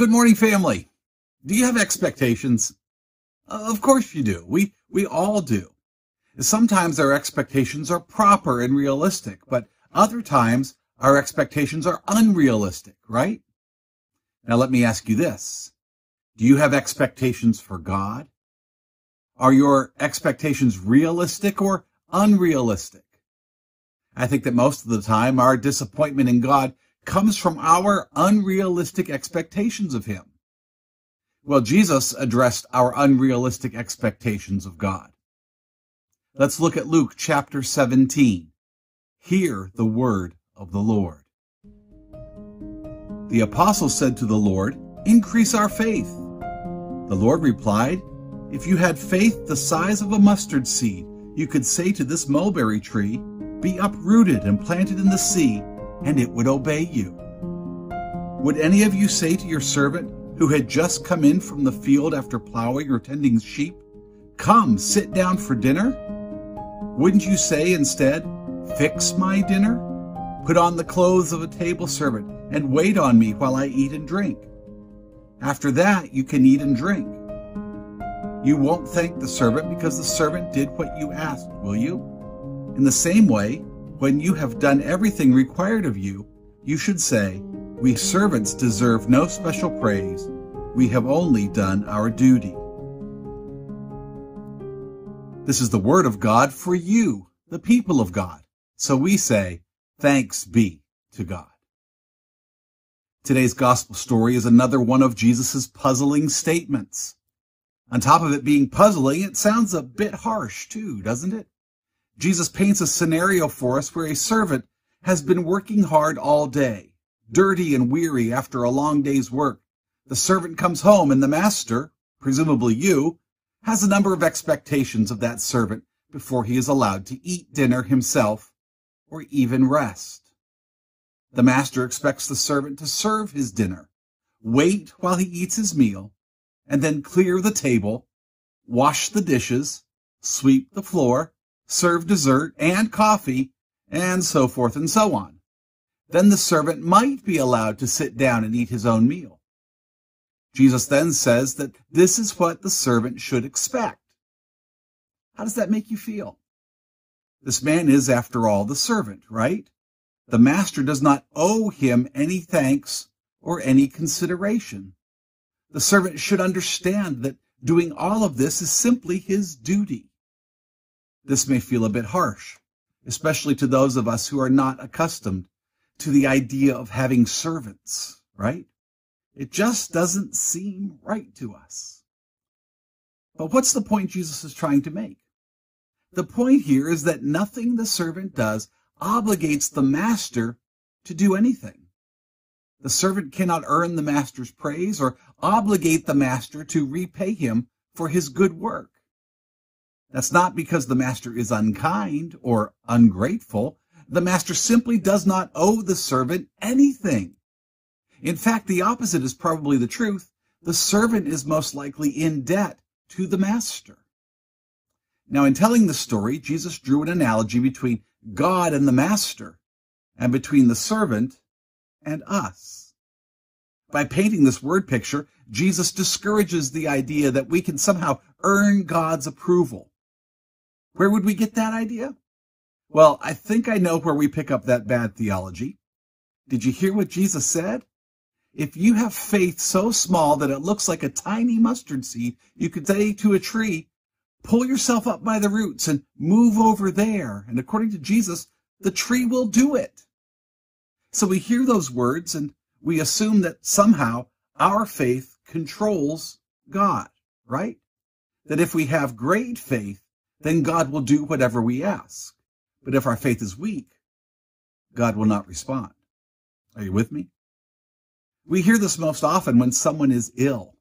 Good morning, family. Do you have expectations? Of course you do. We, we all do. Sometimes our expectations are proper and realistic, but other times our expectations are unrealistic, right? Now let me ask you this. Do you have expectations for God? Are your expectations realistic or unrealistic? I think that most of the time our disappointment in God comes from our unrealistic expectations of Him. Well, Jesus addressed our unrealistic expectations of God. Let's look at Luke chapter 17. Hear the word of the Lord. The apostle said to the Lord, Increase our faith. The Lord replied, If you had faith the size of a mustard seed, you could say to this mulberry tree, Be uprooted and planted in the sea, and it would obey you. Would any of you say to your servant, who had just come in from the field after plowing or tending sheep, Come, sit down for dinner? Wouldn't you say instead, Fix my dinner? Put on the clothes of a table servant and wait on me while I eat and drink. After that, you can eat and drink. You won't thank the servant because the servant did what you asked, will you? In the same way, when you have done everything required of you, you should say, We servants deserve no special praise. We have only done our duty. This is the word of God for you, the people of God. So we say, Thanks be to God. Today's gospel story is another one of Jesus' puzzling statements. On top of it being puzzling, it sounds a bit harsh too, doesn't it? Jesus paints a scenario for us where a servant has been working hard all day, dirty and weary after a long day's work. The servant comes home and the master, presumably you, has a number of expectations of that servant before he is allowed to eat dinner himself or even rest. The master expects the servant to serve his dinner, wait while he eats his meal, and then clear the table, wash the dishes, sweep the floor, serve dessert and coffee, and so forth and so on. Then the servant might be allowed to sit down and eat his own meal. Jesus then says that this is what the servant should expect. How does that make you feel? This man is, after all, the servant, right? The master does not owe him any thanks or any consideration. The servant should understand that doing all of this is simply his duty. This may feel a bit harsh, especially to those of us who are not accustomed to the idea of having servants, right? It just doesn't seem right to us. But what's the point Jesus is trying to make? The point here is that nothing the servant does obligates the master to do anything. The servant cannot earn the master's praise or obligate the master to repay him for his good work. That's not because the master is unkind or ungrateful. The master simply does not owe the servant anything. In fact, the opposite is probably the truth. The servant is most likely in debt to the master. Now, in telling the story, Jesus drew an analogy between God and the master, and between the servant and us. By painting this word picture, Jesus discourages the idea that we can somehow earn God's approval. Where would we get that idea? Well, I think I know where we pick up that bad theology. Did you hear what Jesus said? If you have faith so small that it looks like a tiny mustard seed, you could say to a tree, pull yourself up by the roots and move over there. And according to Jesus, the tree will do it. So we hear those words and we assume that somehow our faith controls God, right? That if we have great faith, then God will do whatever we ask. But if our faith is weak, God will not respond. Are you with me? We hear this most often when someone is ill.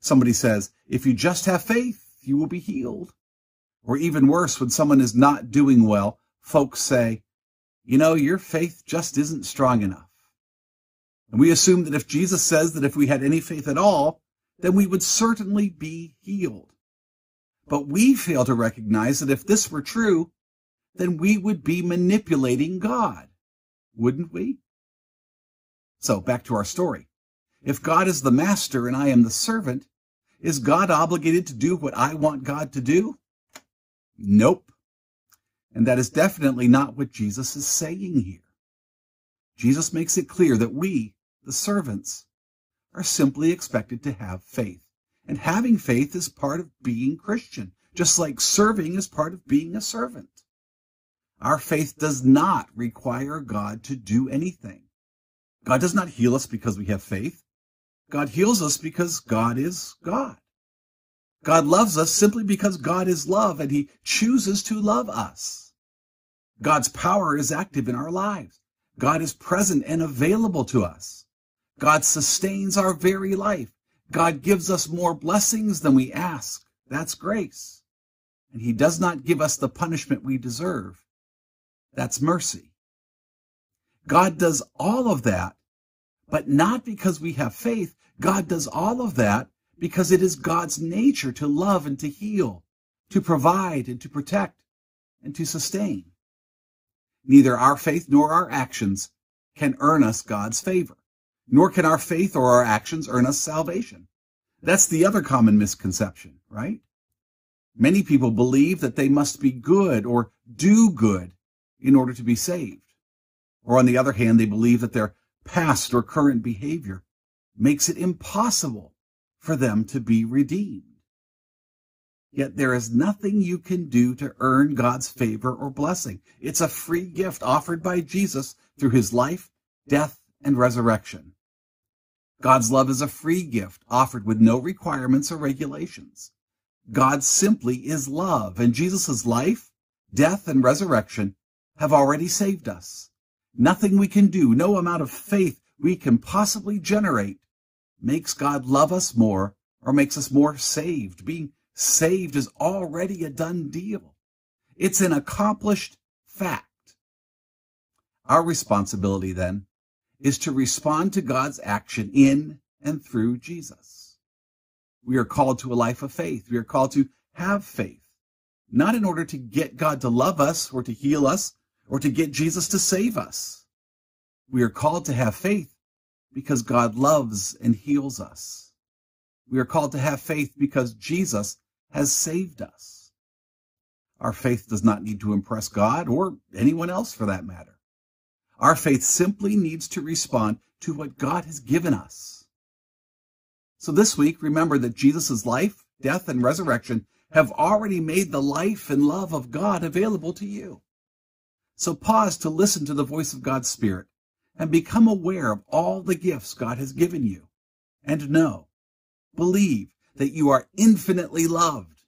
Somebody says, if you just have faith, you will be healed. Or even worse, when someone is not doing well, folks say, you know, your faith just isn't strong enough. And we assume that if Jesus says that if we had any faith at all, then we would certainly be healed. But we fail to recognize that if this were true, then we would be manipulating God, wouldn't we? So back to our story. If God is the master and I am the servant, is God obligated to do what I want God to do? Nope. And that is definitely not what Jesus is saying here. Jesus makes it clear that we, the servants, are simply expected to have faith. And having faith is part of being Christian, just like serving is part of being a servant. Our faith does not require God to do anything. God does not heal us because we have faith. God heals us because God is God. God loves us simply because God is love and he chooses to love us. God's power is active in our lives. God is present and available to us. God sustains our very life. God gives us more blessings than we ask. That's grace. And he does not give us the punishment we deserve. That's mercy. God does all of that but not because we have faith. God does all of that because it is God's nature to love and to heal, to provide and to protect and to sustain. Neither our faith nor our actions can earn us God's favor, nor can our faith or our actions earn us salvation. That's the other common misconception, right? Many people believe that they must be good or do good in order to be saved. Or on the other hand, they believe that their past or current behavior makes it impossible for them to be redeemed. Yet there is nothing you can do to earn God's favor or blessing. It's a free gift offered by Jesus through his life, death, and resurrection. God's love is a free gift offered with no requirements or regulations. God simply is love, and Jesus' life, death, and resurrection have already saved us. Nothing we can do, no amount of faith we can possibly generate makes God love us more or makes us more saved. Being saved is already a done deal. It's an accomplished fact. Our responsibility then is to respond to God's action in and through Jesus. We are called to a life of faith. We are called to have faith, not in order to get God to love us or to heal us or to get Jesus to save us. We are called to have faith because God loves and heals us. We are called to have faith because Jesus has saved us. Our faith does not need to impress God or anyone else for that matter. Our faith simply needs to respond to what God has given us. So this week, remember that Jesus' life, death, and resurrection have already made the life and love of God available to you. So pause to listen to the voice of God's Spirit and become aware of all the gifts God has given you. And know, believe that you are infinitely loved.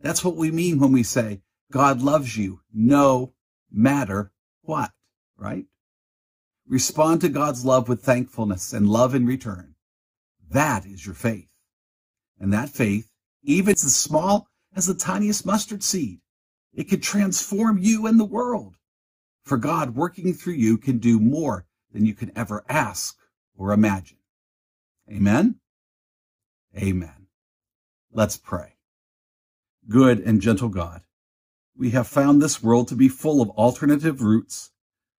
That's what we mean when we say God loves you no matter what, right? Respond to God's love with thankfulness and love in return. That is your faith. And that faith, even as small as the tiniest mustard seed, it could transform you and the world. For God working through you can do more than you can ever ask or imagine. Amen? Amen. Let's pray. Good and gentle God, we have found this world to be full of alternative routes,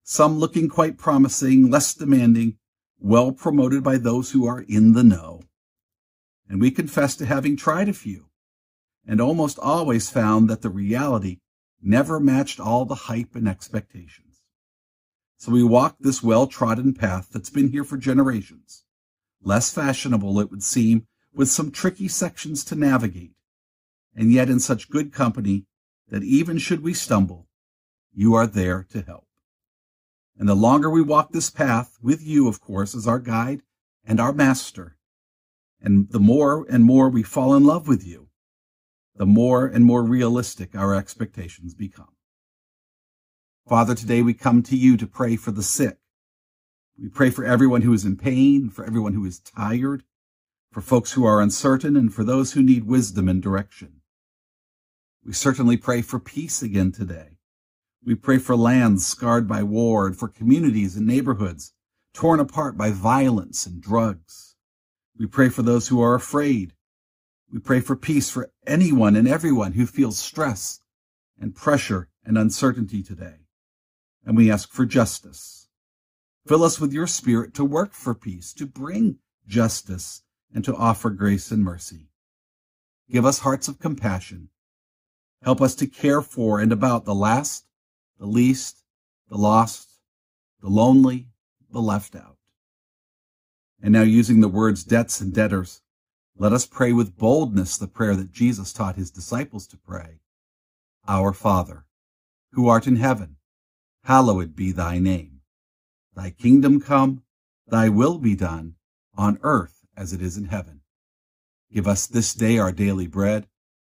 some looking quite promising, less demanding, well promoted by those who are in the know. And we confess to having tried a few, and almost always found that the reality never matched all the hype and expectations. So we walk this well-trodden path that's been here for generations. Less fashionable, it would seem, with some tricky sections to navigate, and yet in such good company that even should we stumble, you are there to help. And the longer we walk this path, with you, of course, as our guide and our master, and the more and more we fall in love with you, the more and more realistic our expectations become. Father, today we come to you to pray for the sick. We pray for everyone who is in pain, for everyone who is tired, for folks who are uncertain, and for those who need wisdom and direction. We certainly pray for peace again today. We pray for lands scarred by war and for communities and neighborhoods torn apart by violence and drugs. We pray for those who are afraid, we pray for peace for anyone and everyone who feels stress and pressure and uncertainty today. And we ask for justice. Fill us with your spirit to work for peace, to bring justice, and to offer grace and mercy. Give us hearts of compassion. Help us to care for and about the last, the least, the lost, the lonely, the left out. And now using the words debts and debtors, let us pray with boldness the prayer that Jesus taught his disciples to pray. Our Father, who art in heaven, hallowed be thy name. Thy kingdom come, thy will be done, on earth as it is in heaven. Give us this day our daily bread,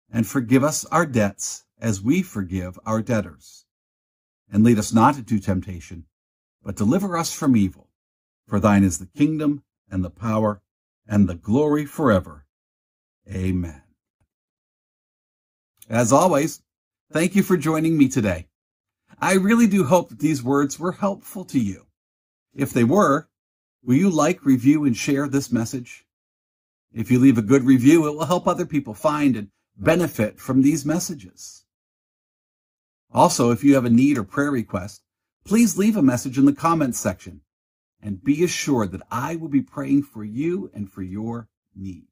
and forgive us our debts as we forgive our debtors. And lead us not into temptation, but deliver us from evil. For thine is the kingdom, and the power, and the glory forever. Amen. As always, thank you for joining me today. I really do hope that these words were helpful to you. If they were, will you like, review, and share this message? If you leave a good review, it will help other people find and benefit from these messages. Also, if you have a need or prayer request, please leave a message in the comments section and be assured that I will be praying for you and for your need.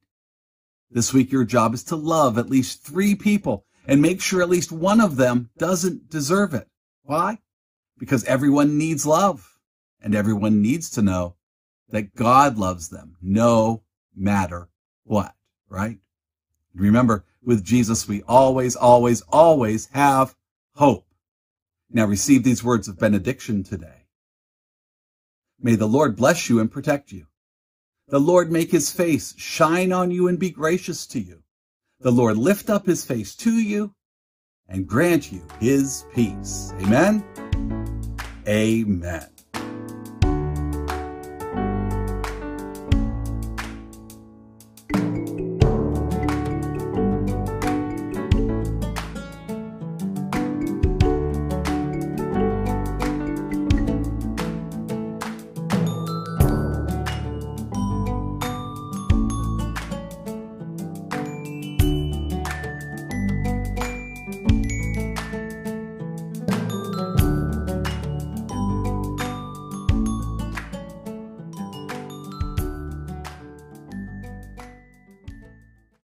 This week, your job is to love at least three people and make sure at least one of them doesn't deserve it. Why? Because everyone needs love and everyone needs to know that God loves them no matter what, right? Remember, with Jesus, we always, always, always have hope. Now receive these words of benediction today. May the Lord bless you and protect you. The Lord make his face shine on you and be gracious to you. The Lord lift up his face to you and grant you his peace. Amen. Amen.